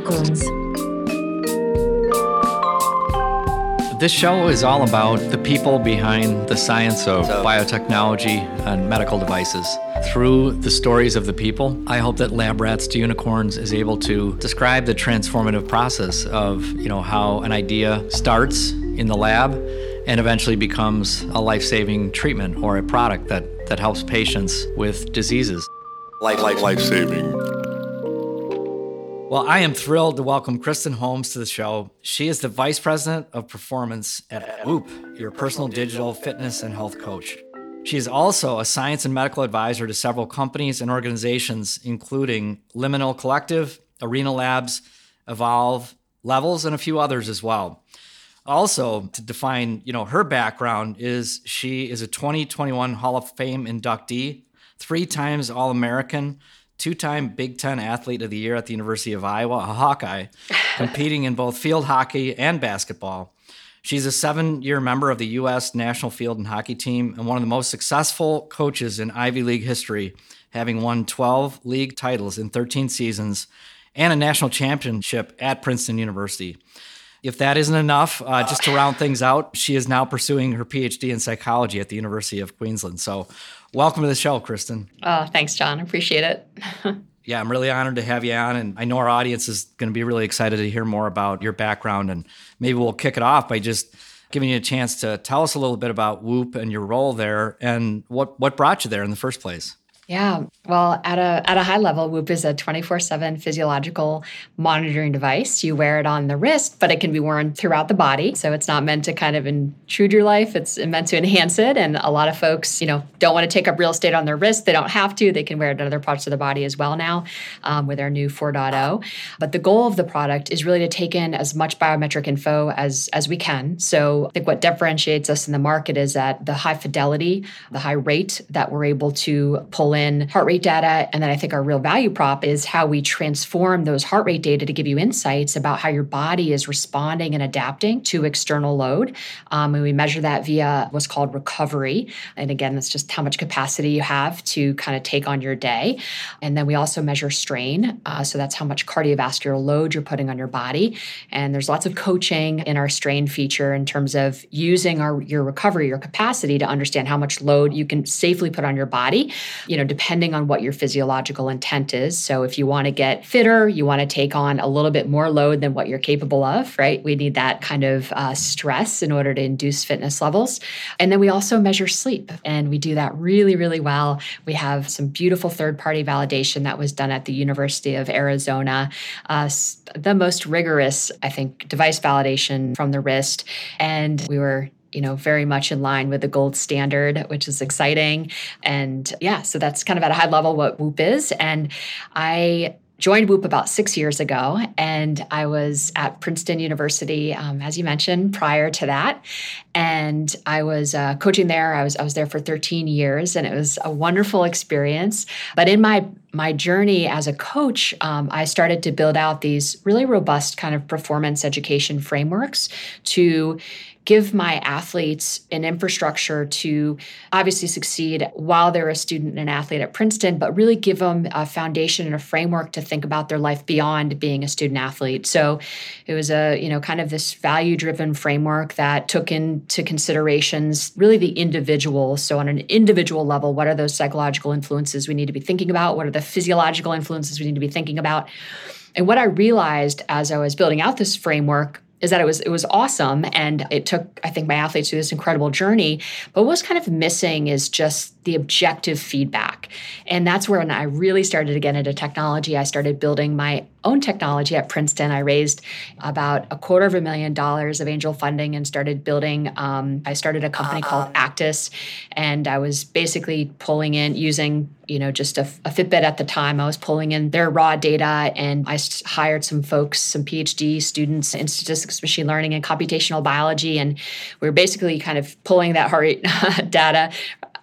Unicorns. This show is all about the people behind the science of biotechnology and medical devices. Through the stories of the people, I hope that Lab Rats to Unicorns is able to describe the transformative process of, you know, how an idea starts in the lab and eventually becomes a life-saving treatment or a product that, that helps patients with diseases. Life, life, life saving. Well, I am thrilled to welcome Kristen Holmes to the show. She is the Vice President of Performance at Whoop, your personal digital fitness and health coach. She is also a science and medical advisor to several companies and organizations, including Liminal Collective, Arena Labs, Evolve, Levels, and a few others as well. Also, to define, you know, her background is she is a 2021 Hall of Fame inductee, three times All-American, two-time Big Ten Athlete of the Year at the University of Iowa, a Hawkeye, competing in both field hockey and basketball. She's a seven-year member of the U.S. National Field and Hockey Team and one of the most successful coaches in Ivy League history, having won 12 league titles in 13 seasons and a national championship at Princeton University. If that isn't enough, uh, just to round things out, she is now pursuing her PhD in psychology at the University of Queensland. So, welcome to the show, Kristen. Oh, thanks, John. Appreciate it. yeah, I'm really honored to have you on. And I know our audience is going to be really excited to hear more about your background. And maybe we'll kick it off by just giving you a chance to tell us a little bit about Whoop and your role there and what, what brought you there in the first place. Yeah, well, at a at a high level, Whoop is a 24/7 physiological monitoring device. You wear it on the wrist, but it can be worn throughout the body. So it's not meant to kind of intrude your life. It's meant to enhance it. And a lot of folks, you know, don't want to take up real estate on their wrist. They don't have to. They can wear it in other parts of the body as well now um, with our new 4.0. But the goal of the product is really to take in as much biometric info as as we can. So I think what differentiates us in the market is that the high fidelity, the high rate that we're able to pull in in heart rate data. And then I think our real value prop is how we transform those heart rate data to give you insights about how your body is responding and adapting to external load. Um, and we measure that via what's called recovery. And again, that's just how much capacity you have to kind of take on your day. And then we also measure strain. Uh, so that's how much cardiovascular load you're putting on your body. And there's lots of coaching in our strain feature in terms of using our your recovery, your capacity to understand how much load you can safely put on your body. You know, depending on what your physiological intent is. So if you want to get fitter, you want to take on a little bit more load than what you're capable of, right? We need that kind of uh, stress in order to induce fitness levels. And then we also measure sleep, and we do that really, really well. We have some beautiful third party validation that was done at the University of Arizona. Uh, the most rigorous, I think, device validation from the wrist. And we were you know, very much in line with the gold standard, which is exciting. And yeah, so that's kind of at a high level what Whoop is. And I joined Whoop about six years ago, and I was at Princeton University, um, as you mentioned, prior to that. And I was uh, coaching there. I was I was there for 13 years, and it was a wonderful experience. But in my my journey as a coach, um, I started to build out these really robust kind of performance education frameworks to give my athletes an infrastructure to obviously succeed while they're a student and athlete at Princeton, but really give them a foundation and a framework to think about their life beyond being a student athlete. So it was a, you know, kind of this value driven framework that took into considerations really the individual. So on an individual level, what are those psychological influences we need to be thinking about? What are the physiological influences we need to be thinking about? And what I realized as I was building out this framework is that it was it was awesome and it took I think my athletes through this incredible journey. But what's kind of missing is just the objective feedback. And that's where when I really started to get into technology, I started building my own technology at Princeton. I raised about a quarter of a million dollars of angel funding and started building. Um, I started a company uh-huh. called Actus, and I was basically pulling in using you know just a, a, Fitbit at the time. I was pulling in their raw data, and I hired some folks, some PhD students in statistics, machine learning, and computational biology, and we were basically kind of pulling that heart rate data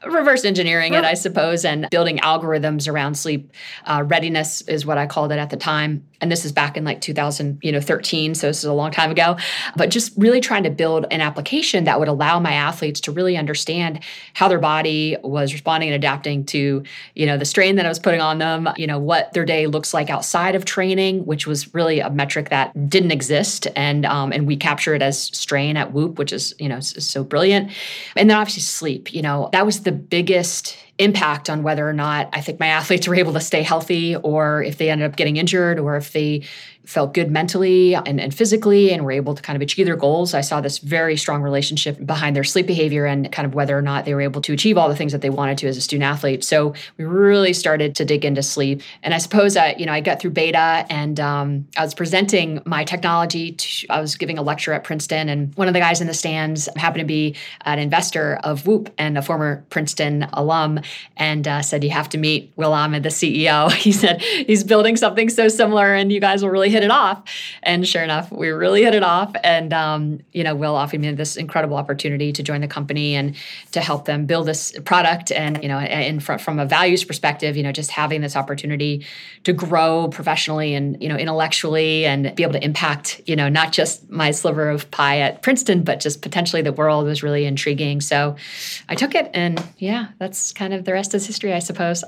reverse engineering it, I suppose, and building algorithms around sleep uh, readiness is what I called it at the time. And this is back in like 2000, you know, 13. So this is a long time ago. But just really trying to build an application that would allow my athletes to really understand how their body was responding and adapting to, you know, the strain that I was putting on them, you know, what their day looks like outside of training, which was really a metric that didn't exist. And um, and we capture it as strain at Whoop, which is, you know, so brilliant. And then obviously sleep, you know, that was the biggest impact on whether or not I think my athletes were able to stay healthy or if they ended up getting injured or if they felt good mentally and, and physically and were able to kind of achieve their goals. I saw this very strong relationship behind their sleep behavior and kind of whether or not they were able to achieve all the things that they wanted to as a student athlete. So we really started to dig into sleep. And I suppose I, you know, I got through beta and um, I was presenting my technology. To, I was giving a lecture at Princeton, and one of the guys in the stands happened to be an investor of Whoop and a former Princeton alum, and uh, said, "You have to meet Will Ahmed, the CEO." He said he's building something so similar, and you guys will really hit it off. And sure enough, we really hit it off. And, um, you know, Will offered me this incredible opportunity to join the company and to help them build this product. And, you know, from, from a values perspective, you know, just having this opportunity to grow professionally and, you know, intellectually and be able to impact, you know, not just my sliver of pie at Princeton, but just potentially the world was really intriguing. So I took it and yeah, that's kind of the rest is history, I suppose.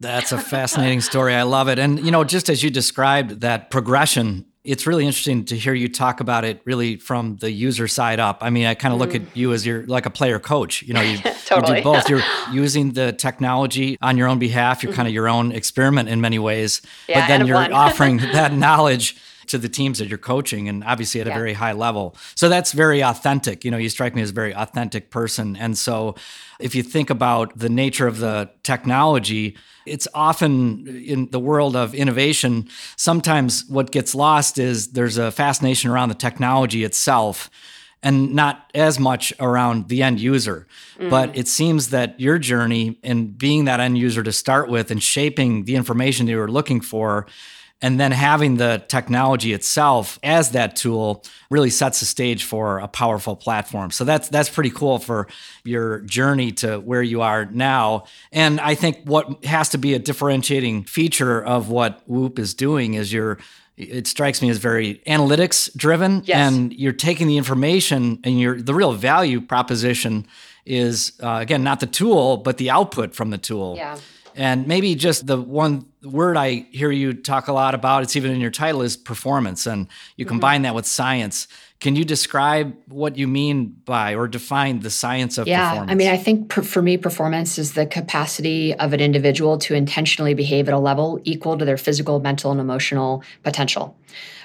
That's a fascinating story. I love it. And, you know, just as you described that progression, it's really interesting to hear you talk about it really from the user side up. I mean, I kind of mm. look at you as you're like a player coach. You know, you, totally. you do both. You're using the technology on your own behalf. You're mm-hmm. kind of your own experiment in many ways. Yeah, but then you're offering that knowledge to the teams that you're coaching and obviously at yeah. a very high level. So that's very authentic. You know, you strike me as a very authentic person. And so if you think about the nature of the technology, it's often in the world of innovation, sometimes what gets lost is there's a fascination around the technology itself and not as much around the end user. Mm. But it seems that your journey in being that end user to start with and shaping the information you were looking for and then having the technology itself as that tool really sets the stage for a powerful platform. So that's that's pretty cool for your journey to where you are now. And I think what has to be a differentiating feature of what Whoop is doing is you're it strikes me as very analytics driven yes. and you're taking the information and your the real value proposition is uh, again not the tool but the output from the tool yeah and maybe just the one word I hear you talk a lot about, it's even in your title, is performance. And you mm-hmm. combine that with science. Can you describe what you mean by or define the science of yeah, performance? I mean, I think per, for me, performance is the capacity of an individual to intentionally behave at a level equal to their physical, mental, and emotional potential.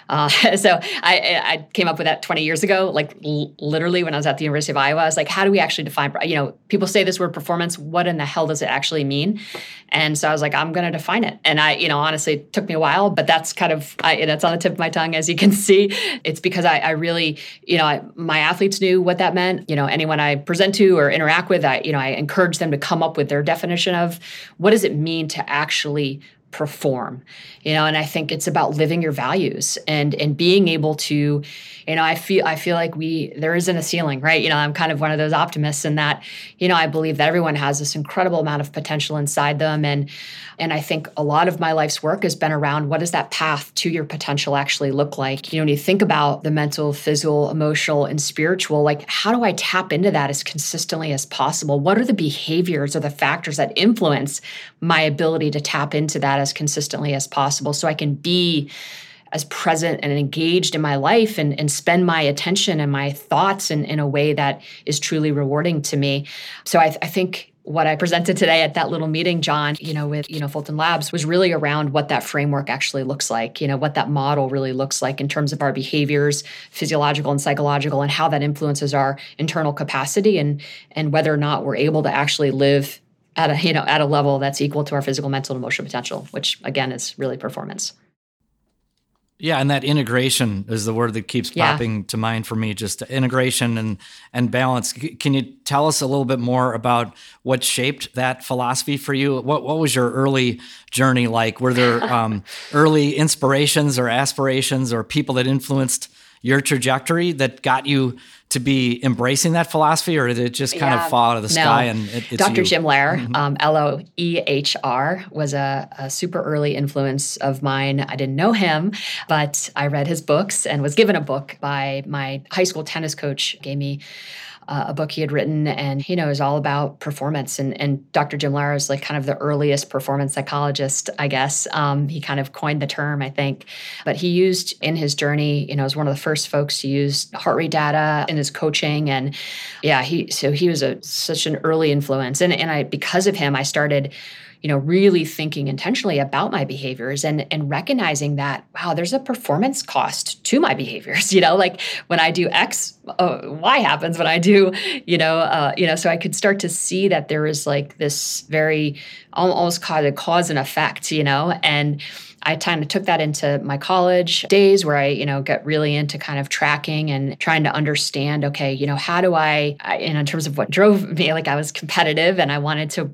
Uh, so I, I, came up with that 20 years ago, like l- literally when I was at the University of Iowa. I was like, how do we actually define, you know, people say this word performance. What in the hell does it actually mean? And so I was like, I'm going to define it. And I, you know, honestly, it took me a while, but that's kind of, I, that's on the tip of my tongue, as you can see. It's because I, I really, you know, I, my athletes knew what that meant. You know, anyone I present to or interact with, I, you know, I encourage them to come up with their definition of what does it mean to actually perform you know and i think it's about living your values and and being able to you know i feel i feel like we there isn't a ceiling right? You know i'm kind of one of those optimists in that you know i believe that everyone has this incredible amount of potential inside them. And and i think a lot of my life's work has been around what does that path to your potential actually look like? You know when you think about the mental physical emotional and spiritual like how do i tap into that as consistently as possible? What are the behaviors or the factors that influence my ability to tap into that as consistently as possible so I can be as present and engaged in my life and, and spend my attention and my thoughts in, in a way that is truly rewarding to me. So I, I think what I presented today at that little meeting, John, you know, with, you know, Fulton Labs was really around what that framework actually looks like, you know, what that model really looks like in terms of our behaviors, physiological and psychological, and how that influences our internal capacity and and whether or not we're able to actually live at a you know at a level that's equal to our physical, mental, and emotional potential, which again is really performance. Yeah, and that integration is the word that keeps yeah. popping to mind for me. Just integration and and balance. Can you tell us a little bit more about what shaped that philosophy for you? What what was your early journey like? Were there um, early inspirations or aspirations or people that influenced your trajectory that got you to be embracing that philosophy, or did it just kind Yeah. of fall out of the No. sky? And it, it's Dr. you? Jim Loehr, um, L O E H R, was a, a super early influence of mine. I didn't know him, but I read his books and was given a book by my high school tennis coach, gave me uh, a book he had written, and you know, was all about performance. And, and Dr. Jim Loehr is like kind of the earliest performance psychologist, I guess. Um, he kind of coined the term, I think. But he used in his journey, you know, was one of the first folks to use heart rate data in his coaching, and yeah, he so he was a such an early influence, and and I because of him, I started you know really thinking intentionally about my behaviors and and recognizing that wow there's a performance cost to my behaviors you know like when i do x uh, y happens when i do you know uh, you know so i could start to see that there was like this very almost cause a cause and effect you know and I kind of took that into my college days where I, you know, got really into kind of tracking and trying to understand, okay, you know, how do I, I and in terms of what drove me, like I was competitive and I wanted to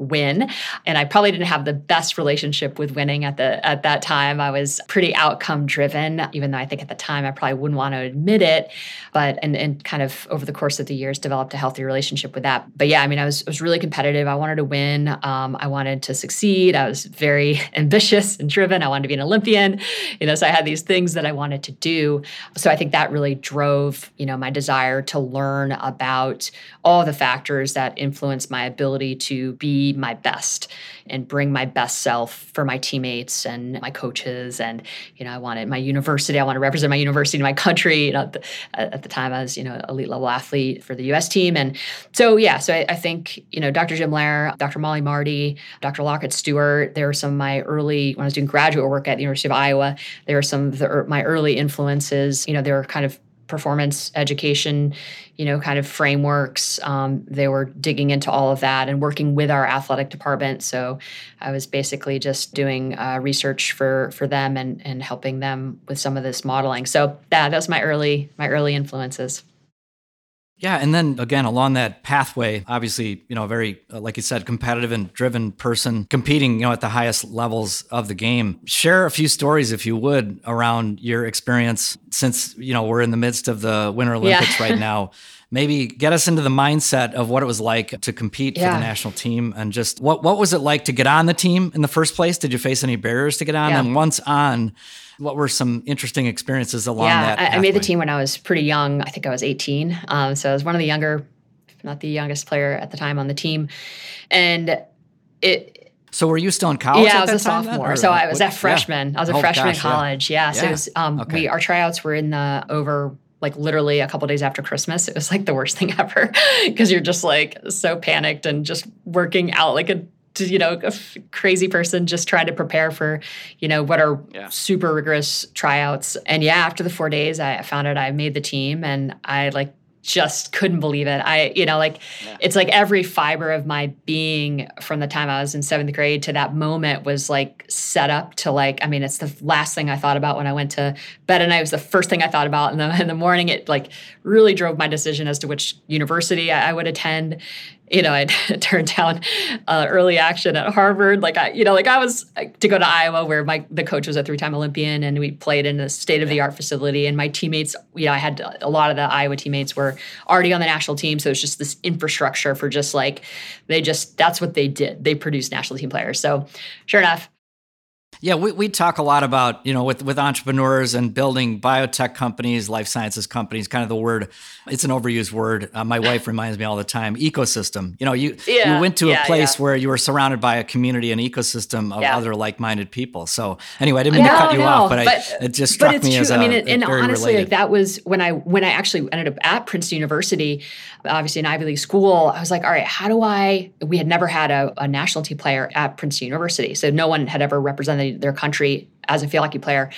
win. And i probably didn't have the best relationship with winning at the at that time. I was pretty outcome driven even though i think at the time i probably wouldn't want to admit it. But and, and kind of over the course of the years developed a healthy relationship with that. But yeah i mean i was, I was really competitive. I wanted to win. Um, i wanted to succeed. I was very ambitious and driven. I wanted to be an olympian you know so i had these things that i wanted to do. So i think that really drove you know my desire to learn about all the factors that influence my ability to be my best and bring my best self for my teammates and my coaches. And you know i wanted my university i want to represent my university and my country you know at the, at the time i was you know elite level athlete for the us team. And so yeah so I, I think you know dr jim Loehr, dr molly marty dr lockett stewart there were some of my early when i was doing graduate work at the university of iowa there were some of the, my early influences. You know they were kind of performance education, you know, kind of frameworks. Um, they were digging into all of that and working with our athletic department. So I was basically just doing uh, research for for them and and helping them with some of this modeling. So that that was my early my early influences. Yeah, and then again along that pathway, obviously, you know, very uh, like you said, competitive and driven person competing, you know, at the highest levels of the game. Share a few stories, if you would, around your experience since you know we're in the midst of the Winter Olympics Yeah. right now. Maybe get us into the mindset of what it was like to compete for the national team, and just what what was it like to get on the team in the first place? Did you face any barriers to get on? Yeah. And once on, what were some interesting experiences along yeah, that? I, I made the team when I was pretty young. I think I was 18. Um, so I was one of the younger, not the youngest player at the time on the team, and it So were you still in college? yeah, I was a sophomore. or So I was what- a freshman. I was a Oh, freshman gosh, in college. Yeah. So Yeah. it was, um, Okay. we our tryouts were in the over like literally a couple days after Christmas. It was like the worst thing ever because you're just like so panicked and just working out like a you know a f- crazy person just trying to prepare for you know what are Yeah. super rigorous tryouts and yeah after the four days i found out i made the team and i like just couldn't believe it i you know like it's like every fiber of my being from the time I was in seventh grade to that moment was like set up to like, I mean, it's the last thing I thought about when I went to bed and I was the first thing I thought about in the in the morning. It like really drove my decision as to which university I, I would attend. You know, I turned down uh, early action at Harvard. Like I, you know, like I was to go to Iowa where my the coach was a three time Olympian and we played in a state of the art facility. And my teammates, you know, I had a lot of the Iowa teammates were already on the national team, so it's just this infrastructure for just like they just that's what they did. They produced national team players. So sure enough, Yeah, we, we talk a lot about, you know, with, with entrepreneurs and building biotech companies, life sciences companies, kind of the word, it's an overused word. Uh, my wife reminds me all the time, ecosystem. You know, you, Yeah, you went to yeah, a place yeah. where you were surrounded by a community, and ecosystem of other like-minded people. So anyway, I didn't mean to No, cut you no, off, but, I, it just but struck it's me true. as a, I mean, a and, honestly, related. like that was when I when I actually ended up at Princeton University, obviously an Ivy League school. I was like, all right, how do I? We had never had a, a national team player at Princeton University, so no one had ever represented their country as a field hockey player,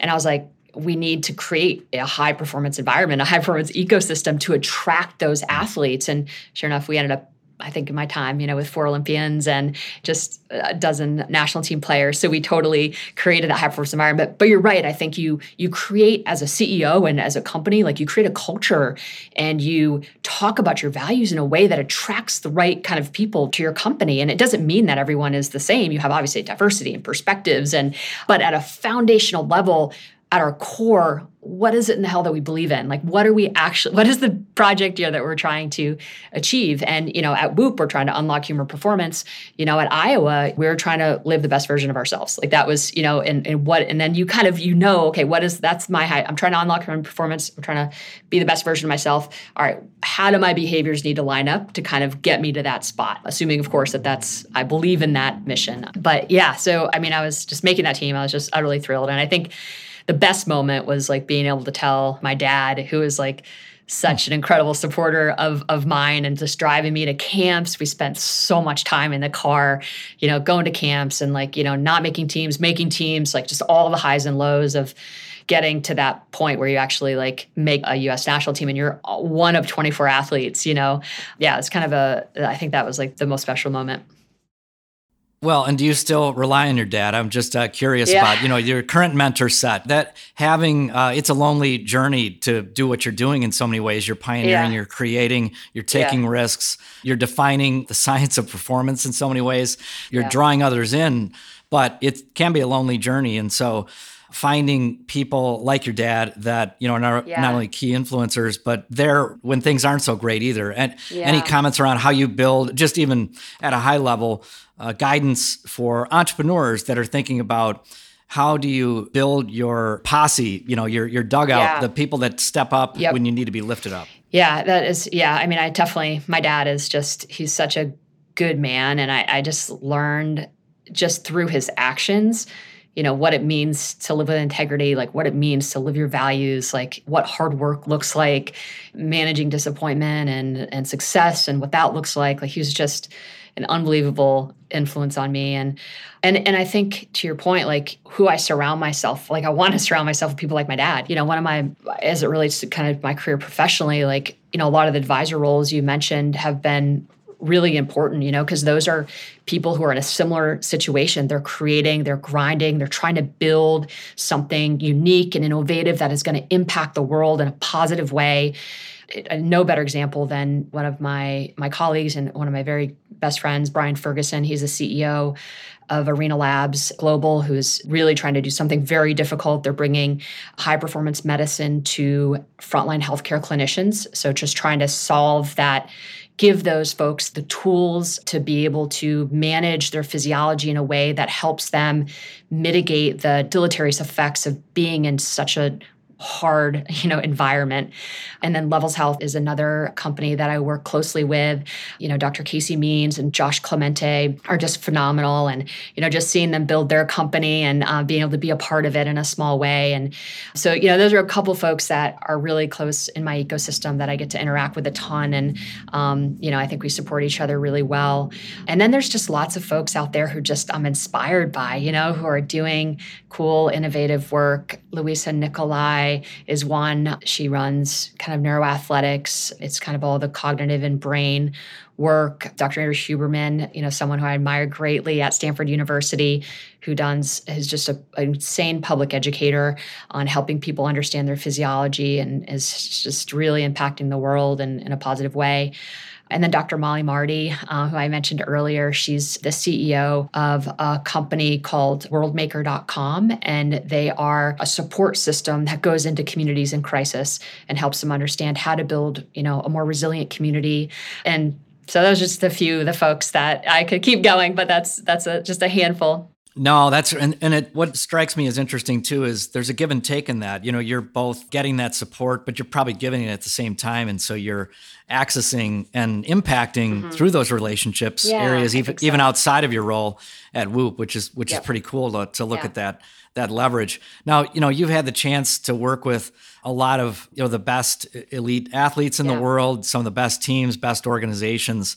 and I was like. We need to create a high performance environment, a high performance ecosystem to attract those athletes. And sure enough, we ended up I think in my time, you know, with four Olympians and just a dozen national team players. So we totally created that high performance environment. But you're right. I think you you create as a CEO and as a company, like you create a culture and you talk about your values in a way that attracts the right kind of people to your company. And it doesn't mean that everyone is the same. You have obviously diversity and perspectives and but at a foundational level, at our core, what is it in the hell that we believe in? Like, what are we actually, what is the project here that we're trying to achieve? And, you know, at Whoop, we're trying to unlock human performance. You know, at Iowa, we are trying to live the best version of ourselves. Like that was, you know, and, and what, and then you kind of, you know, okay, what is, that's my high, I'm trying to unlock human performance. I'm trying to be the best version of myself. All right, how do my behaviors need to line up to kind of get me to that spot? Assuming, of course, that that's, I believe in that mission. But yeah, so, I mean, I was just making that team. I was just utterly thrilled. And I think, the best moment was like being able to tell my dad, who is like such an incredible supporter of of mine and just driving me to camps. We spent so much time in the car, you know, going to camps and like, you know, not making teams, making teams, like just all the highs and lows of getting to that point where you actually like make a US national team and you're one of 24 athletes, you know. Yeah, it's kind of a I think that was like the most special moment. Well, and do you still rely on your dad? I'm just uh, curious yeah. about you know your current mentor set. That having uh, it's a lonely journey to do what you're doing in so many ways. You're pioneering, yeah. you're creating, you're taking yeah. risks, you're defining the science of performance in so many ways. You're drawing others in, but it can be a lonely journey, and so finding people like your dad that you know are yeah. not only key influencers but they're when things aren't so great either and yeah. any comments around how you build just even at a high level uh, guidance for entrepreneurs that are thinking about how do you build your posse you know your your dugout yeah. the people that step up yep. when you need to be lifted up yeah that is yeah i mean i definitely my dad is just he's such a good man and i, I just learned just through his actions you know what it means to live with integrity like what it means to live your values like what hard work looks like managing disappointment and and success and what that looks like. Like he was just an unbelievable influence on me. And and and I think to your point like who I surround myself like I want to surround myself with people like my dad. You know one of my as it relates to kind of my career professionally like you know a lot of the advisor roles you mentioned have been really important, you know, because those are people who are in a similar situation. They're creating, they're grinding, they're trying to build something unique and innovative that is going to impact the world in a positive way. Uh, no better example than one of my my colleagues and one of my very best friends, Brian Ferguson. He's the CEO of Arena Labs Global, who's really trying to do something very difficult. They're bringing high performance medicine to frontline healthcare clinicians. So, just trying to solve that give those folks the tools to be able to manage their physiology in a way that helps them mitigate the deleterious effects of being in such a hard you know environment. And then levels health is another company that i work closely with. You know dr casey means and josh clemente are just phenomenal. And you know just seeing them build their company and uh, being able to be a part of it in a small way. And so you know those are a couple folks that are really close in my ecosystem that i get to interact with a ton. And um, you know i think we support each other really well. And then there's just lots of folks out there who just i'm inspired by you know who are doing cool innovative work. Louisa is one. She runs kind of neuroathletics. It's kind of all the cognitive and brain work. Dr. Andrew Huberman, you know, someone who I admire greatly at Stanford University, who does is just a, an insane public educator on helping people understand their physiology and is just really impacting the world in, in a positive way. And then Dr. Molly Marty, uh, who I mentioned earlier, she's the CEO of a company called worldmaker.com. And they are a support system that goes into communities in crisis and helps them understand how to build, you know, a more resilient community. And so those are just a few of the folks that I could keep going, but that's that's a, just a handful. No, that's and, and it what strikes me as interesting too is there's a give and take in that. You know, you're both getting that support, but you're probably giving it at the same time. And so you're accessing and impacting mm-hmm. through those relationships yeah, areas even so. even outside of your role at Whoop, which is which yep. is pretty cool to, to look yeah. at that that leverage. Now, you know, you've had the chance to work with a lot of, you know, the best elite athletes in yeah. the world, some of the best teams, best organizations.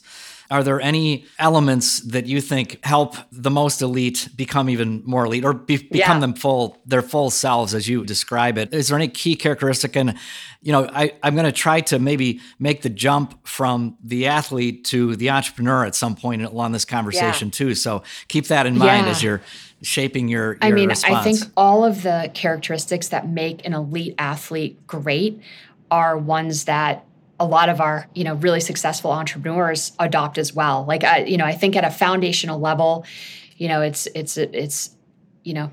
Are there any elements that you think help the most elite become even more elite or be, become yeah. them full, their full selves as you describe it? Is there any key characteristic? And, you know, I, I'm going to try to maybe make the jump from the athlete to the entrepreneur at some point along this conversation yeah. too. So keep that in mind yeah. as you're shaping your, your I mean, response. I think all of the characteristics that make an elite athlete great are ones that a lot of our you know really successful entrepreneurs adopt as well like I, you know i think at a foundational level you know it's it's it's you know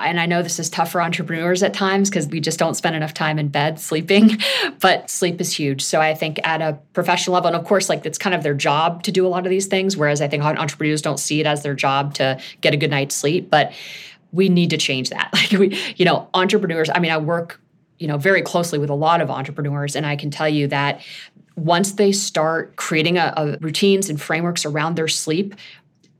and I know this is tough for entrepreneurs at times because we just don't spend enough time in bed sleeping, but sleep is huge. So I think at a professional level, and of course, like it's kind of their job to do a lot of these things, whereas I think entrepreneurs don't see it as their job to get a good night's sleep. But we need to change that. Like we, you know, entrepreneurs, I mean, I work, you know, very closely with a lot of entrepreneurs, and I can tell you that once they start creating a, a routines and frameworks around their sleep,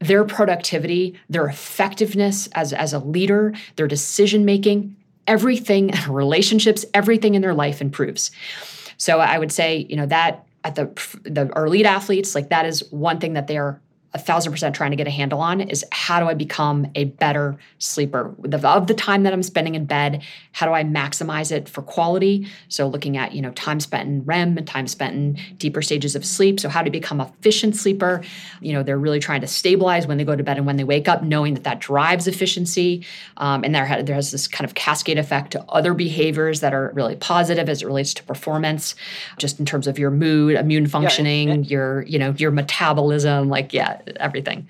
their productivity, their effectiveness as, as a leader, their decision making, everything, relationships, everything in their life improves. So I would say, you know, that at the the our elite athletes, like that is one thing that they are a thousand percent trying to get a handle on is how do I become a better sleeper of the time that I'm spending in bed? How do I maximize it for quality? So looking at you know time spent in REM and time spent in deeper stages of sleep. So how to become efficient sleeper? You know they're really trying to stabilize when they go to bed and when they wake up, knowing that that drives efficiency. Um, and there there has this kind of cascade effect to other behaviors that are really positive as it relates to performance, just in terms of your mood, immune functioning, yeah, your you know your metabolism. Like yeah everything.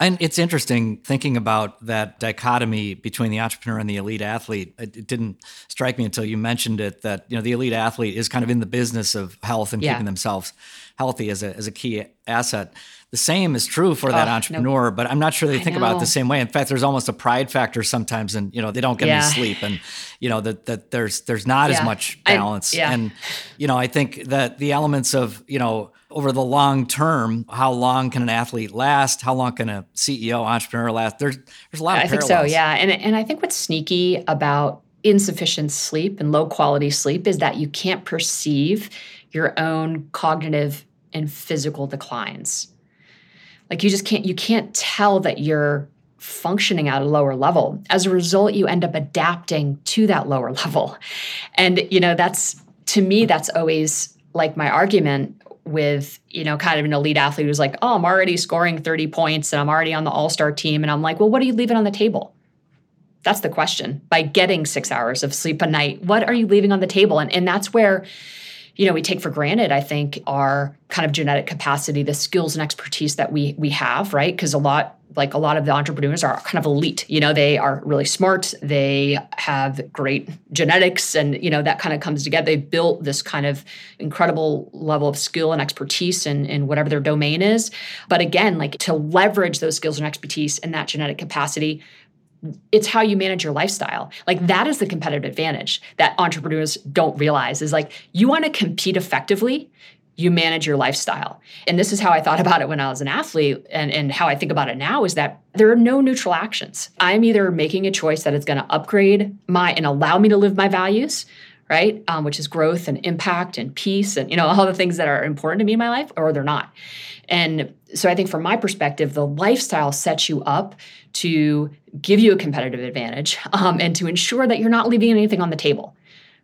And it's interesting thinking about that dichotomy between the entrepreneur and the elite athlete. It, didn't strike me until you mentioned it that you know the elite athlete is kind of in the business of health and yeah. keeping themselves healthy as a as a key asset. The same is true for that oh, entrepreneur, but I'm not sure they think about it the same way. In fact, there's almost a pride factor sometimes, and you know they don't get yeah. any sleep, and you know that that there's there's not yeah. as much balance, I, and you know I think that the elements of you know over the long term, how long can an athlete last? How long can a CEO entrepreneur last? There's there's a lot of I think so, yeah. And and I think what's sneaky about insufficient sleep and low quality sleep is that you can't perceive your own cognitive and physical declines. Like you just can't you can't tell that you're functioning at a lower level. As a result, you end up adapting to that lower level. And you know, that's to me that's always like my argument with you know kind of an elite athlete who's like oh i'm already scoring 30 points and i'm already on the all-star team and i'm like well what are you leaving on the table that's the question by getting six hours of sleep a night what are you leaving on the table and, and that's where you know we take for granted i think our kind of genetic capacity the skills and expertise that we we have right? Because a lot like a lot of the entrepreneurs are kind of elite you know? They are really smart. They have great genetics and you know that kind of comes together. They built this kind of incredible level of skill and expertise in, in whatever their domain is. But again like to leverage those skills and expertise and that genetic capacity it's how you manage your lifestyle. Like that is the competitive advantage that entrepreneurs don't realize is like you want to compete effectively, you manage your lifestyle. And this is how I thought about it when I was an athlete and, and how I think about it now is that there are no neutral actions. I'm either making a choice that is going to upgrade my and allow me to live my values, right? Um, which is growth and impact and peace and you know all the things that are important to me in my life, or they're not. And so I think from my perspective, the lifestyle sets you up to give you a competitive advantage um, and to ensure that you're not leaving anything on the table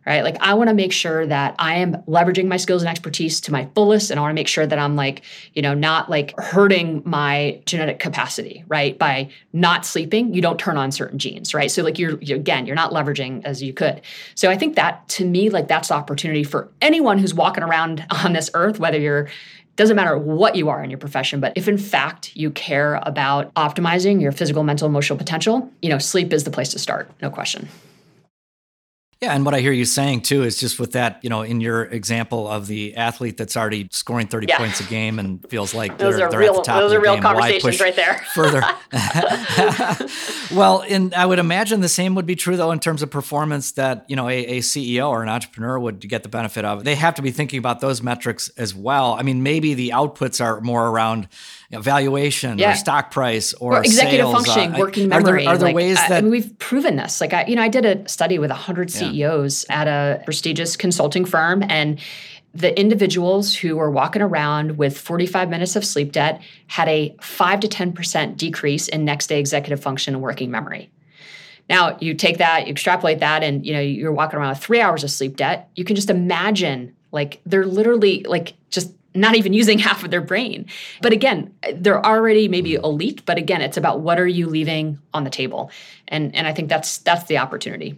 right? Like I want to make sure that I am leveraging my skills and expertise to my fullest and I want to make sure that I'm like, you know, not like hurting my genetic capacity, right? By not sleeping, you don't turn on certain genes, right? So like you're, you're again, you're not leveraging as you could. So I think that to me like that's the opportunity for anyone who's walking around on this earth whether you're doesn't matter what you are in your profession, but if in fact you care about optimizing your physical, mental, emotional potential, you know, sleep is the place to start, no question. Yeah, and what I hear you saying too is just with that, you know, in your example of the athlete that's already scoring 30 yeah. points a game and feels like those they're, are they're real, at the top those are real game. conversations right there. further. well, and I would imagine the same would be true though in terms of performance that, you know, a, a CEO or an entrepreneur would get the benefit of. They have to be thinking about those metrics as well. I mean, maybe the outputs are more around valuation yeah. or stock price or, or executive sales. functioning, uh, working memory. Are there, are there like, ways that I mean, we've proven this? Like I, you know, I did a study with hundred CEOs at a prestigious consulting firm, and the individuals who were walking around with 45 minutes of sleep debt had a 5 to 10% decrease in next day executive function and working memory. Now, you take that, you extrapolate that and you know, you're walking around with 3 hours of sleep debt, you can just imagine like they're literally like just not even using half of their brain. But again, they're already maybe mm-hmm. elite, but again, it's about what are you leaving on the table. And and I think that's that's the opportunity.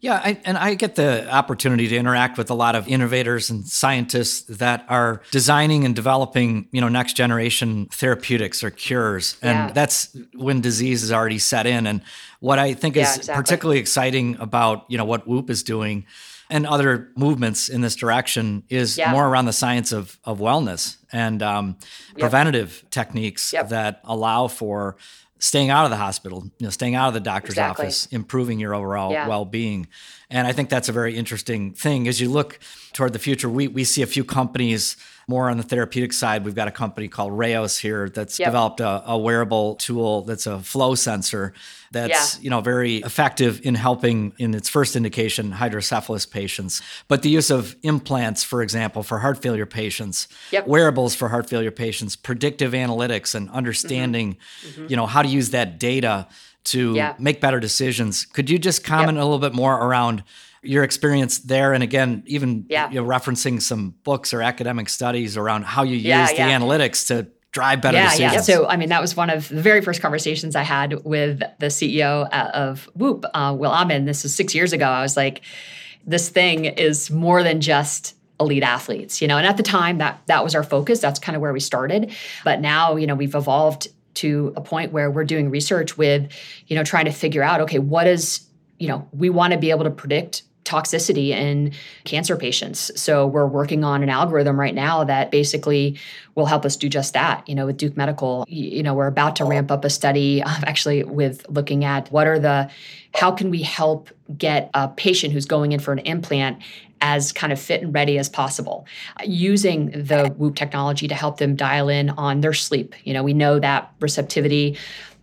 Yeah, I, and I get the opportunity to interact with a lot of innovators and scientists that are designing and developing, you know, next generation therapeutics or cures, and Yeah. that's when disease is already set in. And what I think Yeah, is exactly. particularly exciting about, you know, what Whoop is doing and other movements in this direction is Yeah. more around the science of of wellness and um, preventative techniques Yep. that allow for staying out of the hospital, you know, staying out of the doctor's Exactly. office, improving your overall Yeah. well-being. And I think that's a very interesting thing. As you look toward the future, we, we see a few companies more on the therapeutic side. We've got a company called Rhaeos here that's Yep. developed a, a wearable tool that's a flow sensor that's Yeah. you know very effective in helping in its first indication hydrocephalus patients. But the use of implants, for example, for heart failure patients, Yep. wearables for heart failure patients, predictive analytics and mm-hmm. understanding, mm-hmm. you know, how to use that data to. Yeah. make better decisions. Could you just comment a little bit more around your experience there and again even Yeah. you know, referencing some books or academic studies around how you Yeah, use the analytics to drive better yeah, decisions. yeah. So, I mean, that was one of the very first conversations I had with the CEO of Whoop, uh, Will Ahmed. This was six years ago. I was like, this thing is more than just elite athletes, you know. And at the time, that that was our focus. That's kind of where we started. But now, you know, we've evolved to a point where we're doing research with, you know, trying to figure out, okay, what is, you know, we want to be able to predict toxicity in cancer patients. So we're working on an algorithm right now that basically will help us do just that. You know, with Duke Medical, you know, we're about to ramp up a study actually with looking at what are the how can we help get a patient who's going in for an implant as kind of fit and ready as possible using the whoop technology to help them dial in on their sleep you know we know that receptivity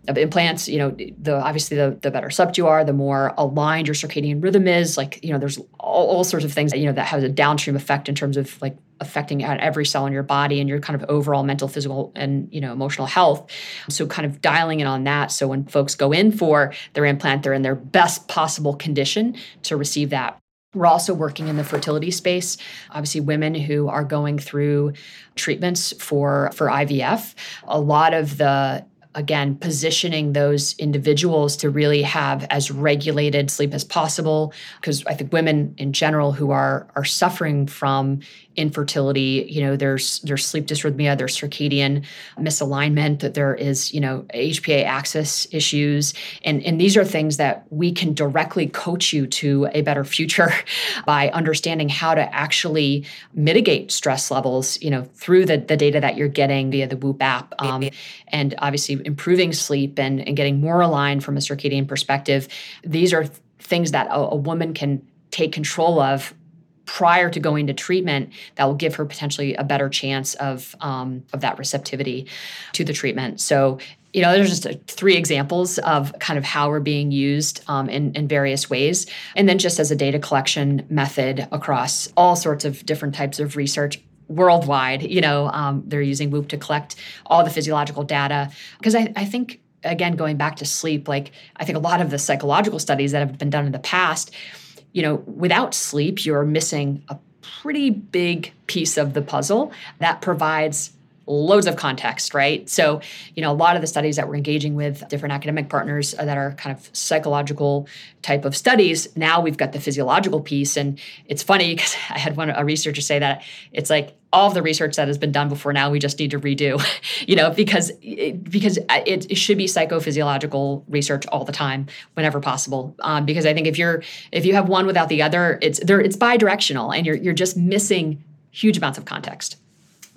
of implants, you know, the obviously the, the better slept you are, the more aligned your circadian rhythm is. Like, you know, there's all, all sorts of things that, you know, that has a downstream effect in terms of like affecting at every cell in your body and your kind of overall mental, physical, and you know, emotional health. So kind of dialing in on that. So when folks go in for their implant, they're in their best possible condition to receive that. We're also working in the fertility space. Obviously, women who are going through treatments for for IVF, a lot of the again positioning those individuals to really have as regulated sleep as possible because i think women in general who are are suffering from infertility you know there's there's sleep dysrhythmia there's circadian misalignment that there is you know hpa axis issues. And and these are things that we can directly coach you to a better future by understanding how to actually mitigate stress levels you know through the, the data that you're getting via the whoop app um, and obviously improving sleep and, and getting more aligned from a circadian perspective. These are th- things that a, a woman can take control of prior to going to treatment that will give her potentially a better chance of um, of that receptivity to the treatment. So you know there's just uh, three examples of kind of how we're being used um, in, in various ways. And then just as a data collection method across all sorts of different types of research worldwide you know um, they're using whoop to collect all the physiological data. Because I, I think again going back to sleep like i think a lot of the psychological studies that have been done in the past you know without sleep you're missing a pretty big piece of the puzzle that provides loads of context, right? So, you know, a lot of the studies that we're engaging with different academic partners uh, that are kind of psychological type of studies, now we've got the physiological piece. And it's funny because I had one a researcher say that it's like all of the research that has been done before now we just need to redo, you know, because it, because it, it should be psychophysiological research all the time whenever possible. Um, because I think if you're if you have one without the other, it's there it's bi-directional and you're you're just missing huge amounts of context.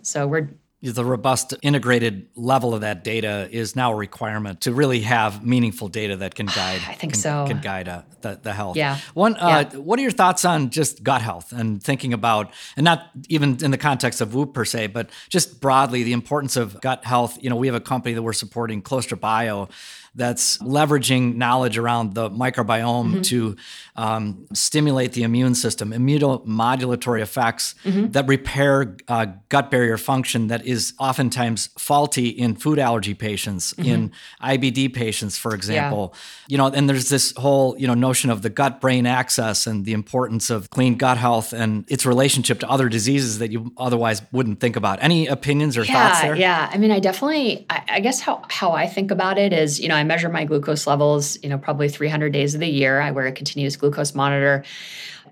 So we're the robust integrated level of that data is now a requirement to really have meaningful data that can guide I think can, so. can guide uh, the, the health Yeah. one uh, Yeah. what are your thoughts on just gut health and thinking about and not even in the context of whoop per se but just broadly the importance of gut health you know we have a company that we're supporting ClostraBio that's leveraging knowledge around the microbiome Mm-hmm. to um, stimulate the immune system, immunomodulatory effects Mm-hmm. that repair uh, gut barrier function that is oftentimes faulty in food allergy patients, in IBD patients, for example. You know, and there's this whole you know notion of the gut brain axis and the importance of clean gut health and its relationship to other diseases that you otherwise wouldn't think about. Any opinions or thoughts yeah, there? yeah. I mean, I definitely, I, I guess how how I think about it is, you know, I measure my glucose levels, you know, probably 300 days of the year. I wear a continuous glucose monitor.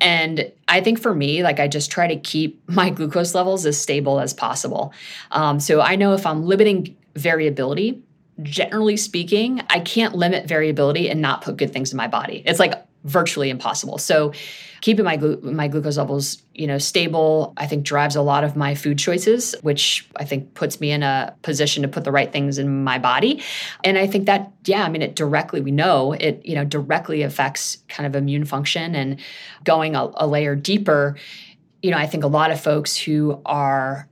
And I think for me, like I just try to keep my glucose levels as stable as possible. Um, so I know if I'm limiting variability, generally speaking, I can't limit variability and not put good things in my body. It's like virtually impossible. So keeping my glu- my glucose levels, you know, stable, I think drives a lot of my food choices, which I think puts me in a position to put the right things in my body. And I think that yeah, I mean it directly we know it, you know, directly affects kind of immune function and going a, a layer deeper, you know, I think a lot of folks who are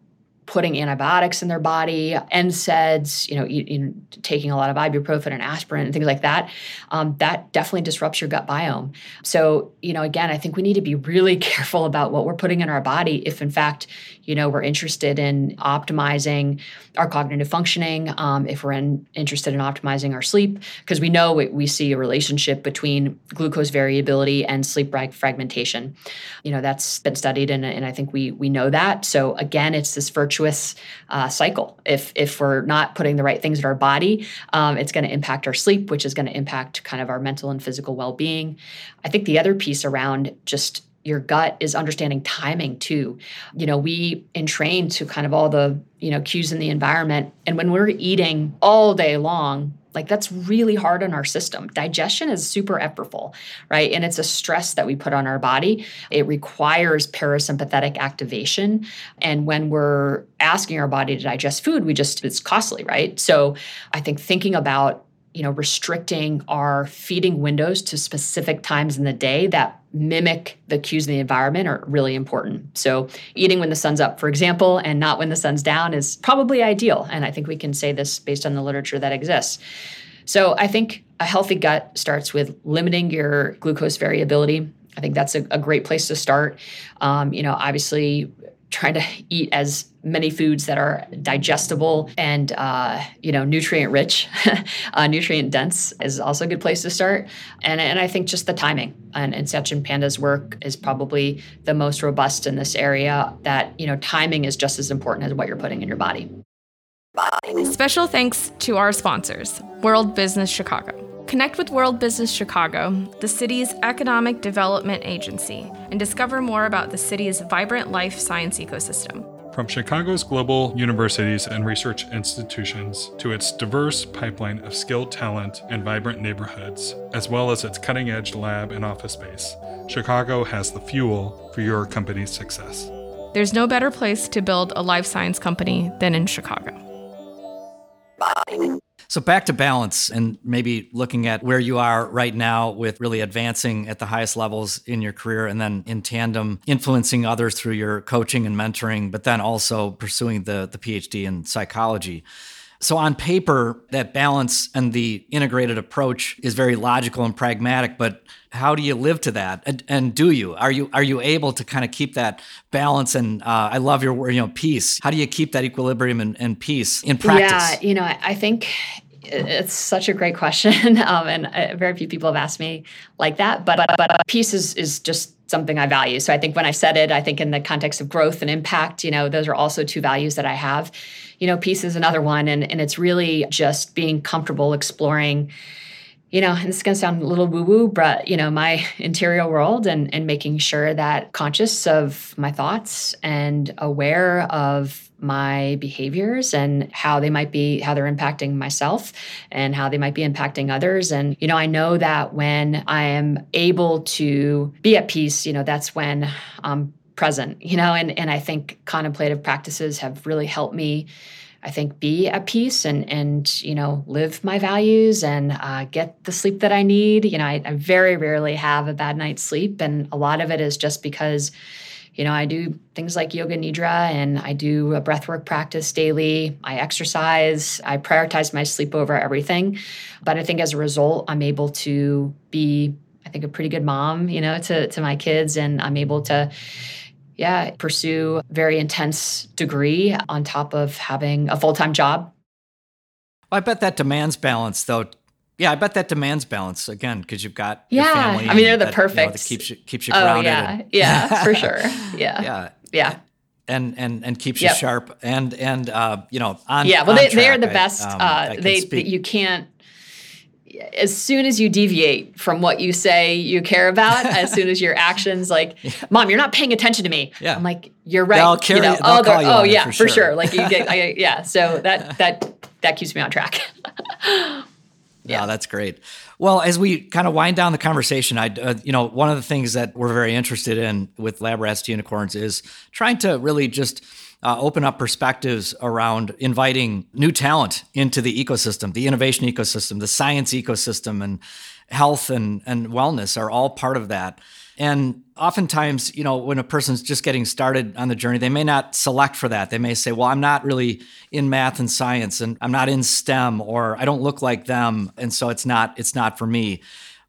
putting antibiotics in their body, NSAIDs, you know, you, taking a lot of ibuprofen and aspirin and things like that, um, that definitely disrupts your gut biome. So, you know, again, I think we need to be really careful about what we're putting in our body if, in fact, you know, we're interested in optimizing our cognitive functioning, um, if we're in, interested in optimizing our sleep, because we know we, we, see a relationship between glucose variability and sleep fragmentation. You know, that's been studied, and, and I think we we know that. So again, it's this virtuous uh, cycle. If if we're not putting the right things in our body, um, it's going to impact our sleep, which is going to impact kind of our mental and physical well being. I think the other piece around just your gut is understanding timing too. You know, we entrain to kind of all the, you know, cues in the environment. And when we're eating all day long, like that's really hard on our system. Digestion is super effortful, right? And it's a stress that we put on our body. It requires parasympathetic activation. And when we're asking our body to digest food, we just, it's costly, right? So I think thinking about you know restricting our feeding windows to specific times in the day that mimic the cues in the environment are really important. So eating when the sun's up for example and not when the sun's down is probably ideal. And i think we can say this based on the literature that exists. So i think a healthy gut starts with limiting your glucose variability. I think that's a, a great place to start. Um, you know, obviously, trying to eat as many foods that are digestible and uh, you know nutrient rich uh, nutrient dense is also a good place to start. And, and i think just the timing and, and Satchin Panda's work is probably the most robust in this area that you know timing is just as important as what you're putting in your body. Special thanks to our sponsors world business chicago Connect with World Business Chicago, the city's economic development agency, and discover more about the city's vibrant life science ecosystem. From Chicago's global universities and research institutions to its diverse pipeline of skilled talent and vibrant neighborhoods, as well as its cutting edge lab and office space, Chicago has the fuel for your company's success. There's no better place to build a life science company than in Chicago. So back to balance and maybe looking at where you are right now with really advancing at the highest levels in your career and then in tandem influencing others through your coaching and mentoring, but then also pursuing the, the PhD in psychology. So on paper, that balance and the integrated approach is very logical and pragmatic, but how do you live to that? And, and do you? Are you are you able to kind of keep that balance? And uh, I love your word, you know, peace. How do you keep that equilibrium and, and peace in practice? Yeah, you know, I think it's such a great question, um, and uh, very few people have asked me like that. But but, but peace is is just something I value. So I think when I said it, I think in the context of growth and impact, you know, those are also two values that I have. You know, peace is another one, and and it's really just being comfortable exploring you know, and this is going to sound a little woo woo, but, you know, my interior world and, and making sure that conscious of my thoughts and aware of my behaviors and how they might be, how they're impacting myself and how they might be impacting others. And, you know, I know that when I am able to be at peace, you know, that's when I'm present, you know, and, and I think contemplative practices have really helped me I think be at peace and and you know live my values and uh, get the sleep that I need. You know, I, I, very rarely have a bad night's sleep, and a lot of it is just because you know I do things like yoga nidra and I do a breathwork practice daily. I exercise. I prioritize my sleep over everything, but I think as a result, I'm able to be I think a pretty good mom. You know, to to my kids, and I'm able to yeah, pursue very intense degree on top of having a full-time job. Well, I bet that demands balance though. Yeah, I bet that demands balance again because you've got yeah. I mean, they're the that, perfect. You know, that keeps you keeps you grounded. Oh yeah, and, yeah, for sure. Yeah, yeah, yeah. And and and keeps yep. you sharp and and uh, you know on yeah. Well, on they track, they are the best. I, um, uh, they, they you can't as soon as you deviate from what you say you care about, as soon as your actions, like, mom, you're not paying attention to me. Yeah. I'm like, you're right. They'll carry- you know, they'll oh, call you oh yeah, for for sure. sure. Like you get, I, yeah. So that that that keeps me on track. Yeah, that's great. Well, as we kind of wind down the conversation, I, uh, you know, one of the things that we're very interested in with Lab Rats to Unicorns is trying to really just uh, open up perspectives around inviting new talent into the ecosystem, the innovation ecosystem, the science ecosystem, and health and and wellness are all part of that. And oftentimes, you know, when a person's just getting started on the journey, they may not select for that. They may say, well, I'm not really in math and science and I'm not in STEM or I don't look like them. And so it's not, it's not for me.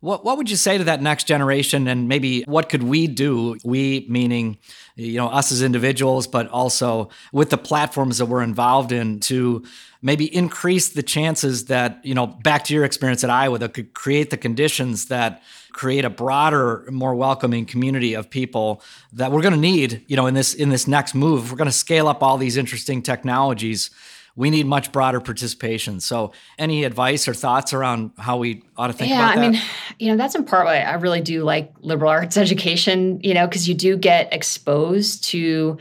What, what would you say to that next generation? And maybe what could we do? We meaning you know us as individuals but also with the platforms that we're involved in to maybe increase the chances that you know back to your experience at iowa that could create the conditions that create a broader more welcoming community of people that we're going to need you know in this in this next move. We're going to scale up all these interesting technologies we need much broader participation so any advice or thoughts around how we ought to think yeah, about that I mean, you know, that's in part why I really do like liberal arts education, you know, because you do get exposed to,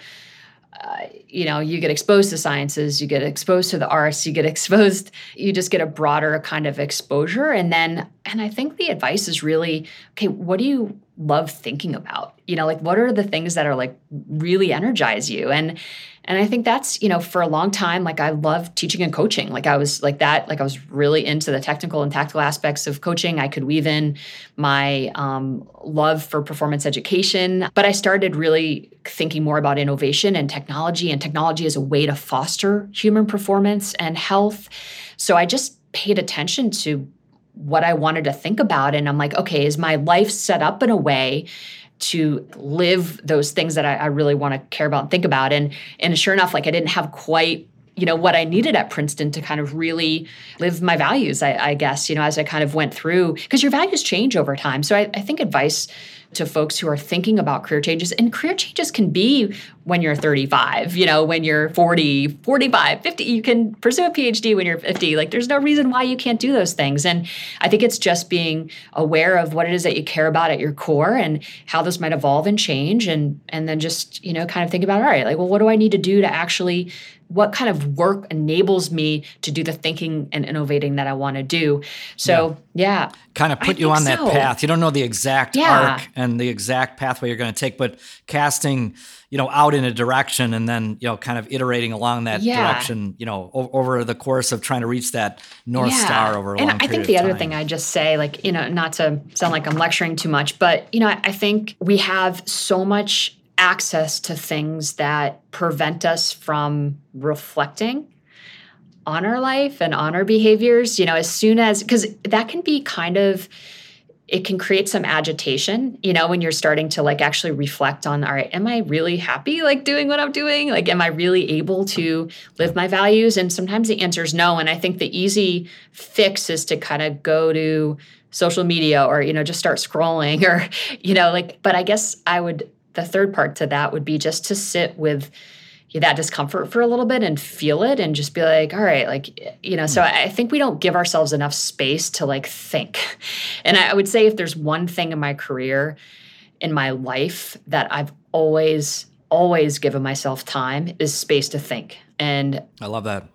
uh, you know, you get exposed to sciences, you get exposed to the arts, you get exposed, you just get a broader kind of exposure. And then, and I think the advice is really, okay, what do you love thinking about? You know, like what are the things that are like really energize you? And, and I think that's, you know, for a long time, like I love teaching and coaching. Like I was like that, like I was really into the technical and tactical aspects of coaching. I could weave in my um, love for performance education. But I started really thinking more about innovation and technology and technology as a way to foster human performance and health. So I just paid attention to what I wanted to think about. And I'm like, okay, is my life set up in a way to live those things that I, I really want to care about and think about. And and sure enough, like I didn't have quite you know what I needed at Princeton to kind of really live my values. I, I guess you know as I kind of went through because your values change over time. So I, I think advice to folks who are thinking about career changes. And career changes can be when you're 35 you know when you're 40 45 50 you can pursue a phd when you're 50 like there's no reason why you can't do those things. And i think it's just being aware of what it is that you care about at your core and how those might evolve and change and and then just you know kind of think about all right like well what do i need to do to actually what kind of work enables me to do the thinking and innovating that I want to do. So, yeah. kind of I put you on that so. path. You don't know the exact Yeah. arc and the exact pathway you're going to take, but casting, you know, out in a direction and then, you know, kind of iterating along that Yeah. direction, you know, o- over the course of trying to reach that North Star over a and long I think the other thing I just say, like, you know, not to sound like I'm lecturing too much, but, you know, I, I think we have so much access to things that prevent us from reflecting on our life and on our behaviors, you know, as soon as, because that can be kind of, it can create some agitation, you know, when you're starting to like actually reflect on, all right, am I really happy like doing what I'm doing? Like, am I really able to live my values? And sometimes the answer is no. And I think the easy fix is to kind of go to social media or, you know, just start scrolling or, you know, like, but I guess I would, the third part to that would be just to sit with, that discomfort for a little bit and feel it and just be like all right like you know so hmm. i think we don't give ourselves enough space to like think. And i would say if there's one thing in my career in my life that i've always always given myself time is space to think. And I love that.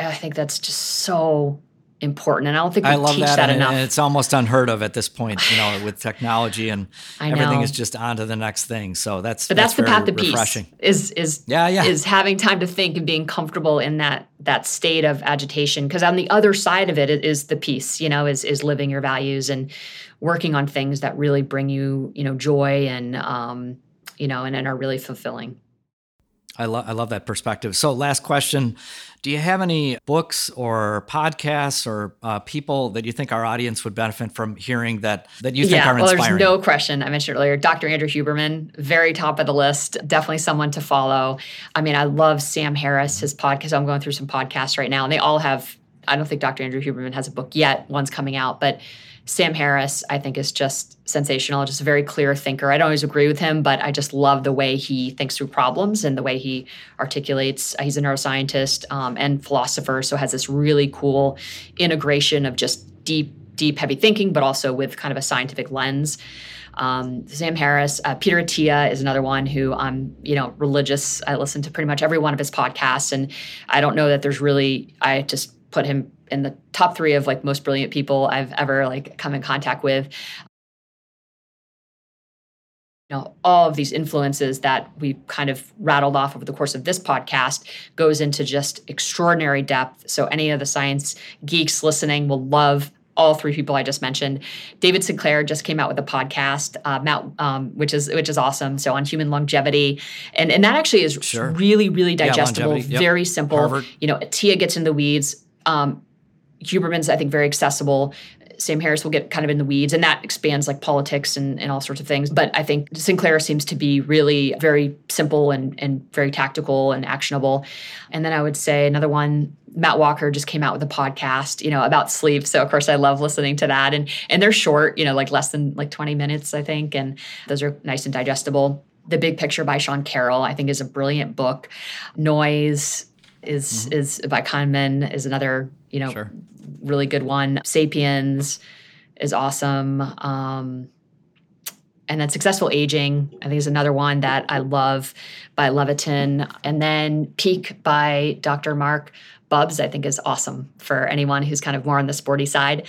i think that's just so important and i don't think we I love teach that, that, enough and it's almost unheard of at this point, you know, with technology and everything is just on to the next thing. So that's but that's, the path to peace is is Yeah, yeah. is having time to think and being comfortable in that that state of agitation because on the other side of it it is the peace you know is is living your values and working on things that really bring you you know joy and um you know and, and are really fulfilling I love I love that perspective. So, last question: Do you have any books or podcasts or uh, people that you think our audience would benefit from hearing that that you think yeah, are well, inspiring? there's no question. I mentioned earlier, Dr. Andrew Huberman, very top of the list. Definitely someone to follow. I mean, I love Sam Harris, his podcast. I'm going through some podcasts right now, and they all have. I don't think Dr. Andrew Huberman has a book yet. One's coming out, but Sam Harris, I think, is just sensational. Just a very clear thinker. I don't always agree with him, but I just love the way he thinks through problems and the way he articulates. He's a neuroscientist um, and philosopher, so has this really cool integration of just deep deep, heavy thinking, but also with kind of a scientific lens. Um, Sam Harris, uh, Peter Attia is another one who I'm, you know, religious. I listen to pretty much every one of his podcasts, and I don't know that there's really. I just put him in the top three of like most brilliant people I've ever like come in contact with. You know, all of these influences that we kind of rattled off over the course of this podcast goes into just extraordinary depth. So any of the science geeks listening will love all three people I just mentioned. David Sinclair just came out with a podcast, uh, Matt, um, which is which is awesome. So on human longevity, and and that actually is sure. really really digestible, yeah, yep. very simple. Harvard. You know, Attia gets in the weeds. Um, Huberman's I think very accessible. Sam Harris will get kind of in the weeds, and that expands like politics and, and all sorts of things. But I think Sinclair seems to be really very simple and, and very tactical and actionable. And then I would say another one, Matt Walker just came out with a podcast, you know, about sleep. So of course I love listening to that. And and they're short, you know, like less than like 20 minutes, I think. And those are nice and digestible. The Big Picture by Sean Carroll, I think, is a brilliant book. Noise is mm-hmm. is by Kahneman is another, you know, sure really good one. Sapiens is awesome. Um, and then Successful Aging, I think is another one that I love by Levitin. And then Peak by Dr. Marc Bubbs, I think is awesome for anyone who's kind of more on the sporty side.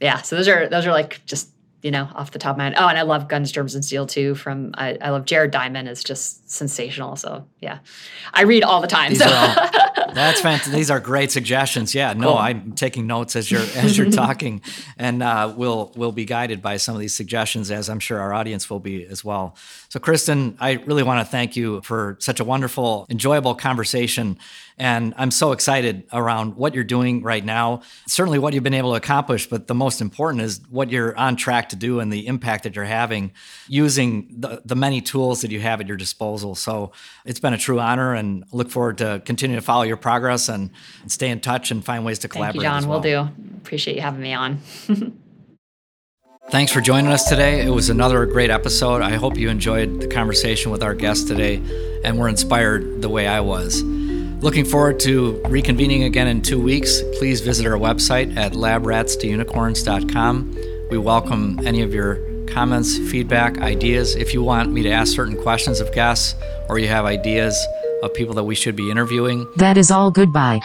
Yeah, so those are those are like just you know off the top of my head. Oh, and I love Guns, Germs, and Steel too. From I, I love Jared Diamond is just sensational. So yeah, I read all the time. These so. that's fantastic. These are great suggestions. Yeah, no, cool. I'm taking notes as you're as you're talking, and uh, we'll we'll be guided by some of these suggestions, as I'm sure our audience will be as well. So, Kristen, I really want to thank you for such a wonderful, enjoyable conversation. And I'm so excited around what you're doing right now. Certainly what you've been able to accomplish, but the most important is what you're on track to do and the impact that you're having using the, the many tools that you have at your disposal. So it's been a true honor and look forward to continuing to follow your progress and, and stay in touch and find ways to collaborate. Thank you, John. Well. We'll do. Appreciate you having me on. Thanks for joining us today. It was another great episode. I hope you enjoyed the conversation with our guest today and were inspired the way I was. Looking forward to reconvening again in two weeks. Please visit our website at labratstounicorns.com. We welcome any of your comments, feedback, ideas. If you want me to ask certain questions of guests or you have ideas of people that we should be interviewing, that is all goodbye.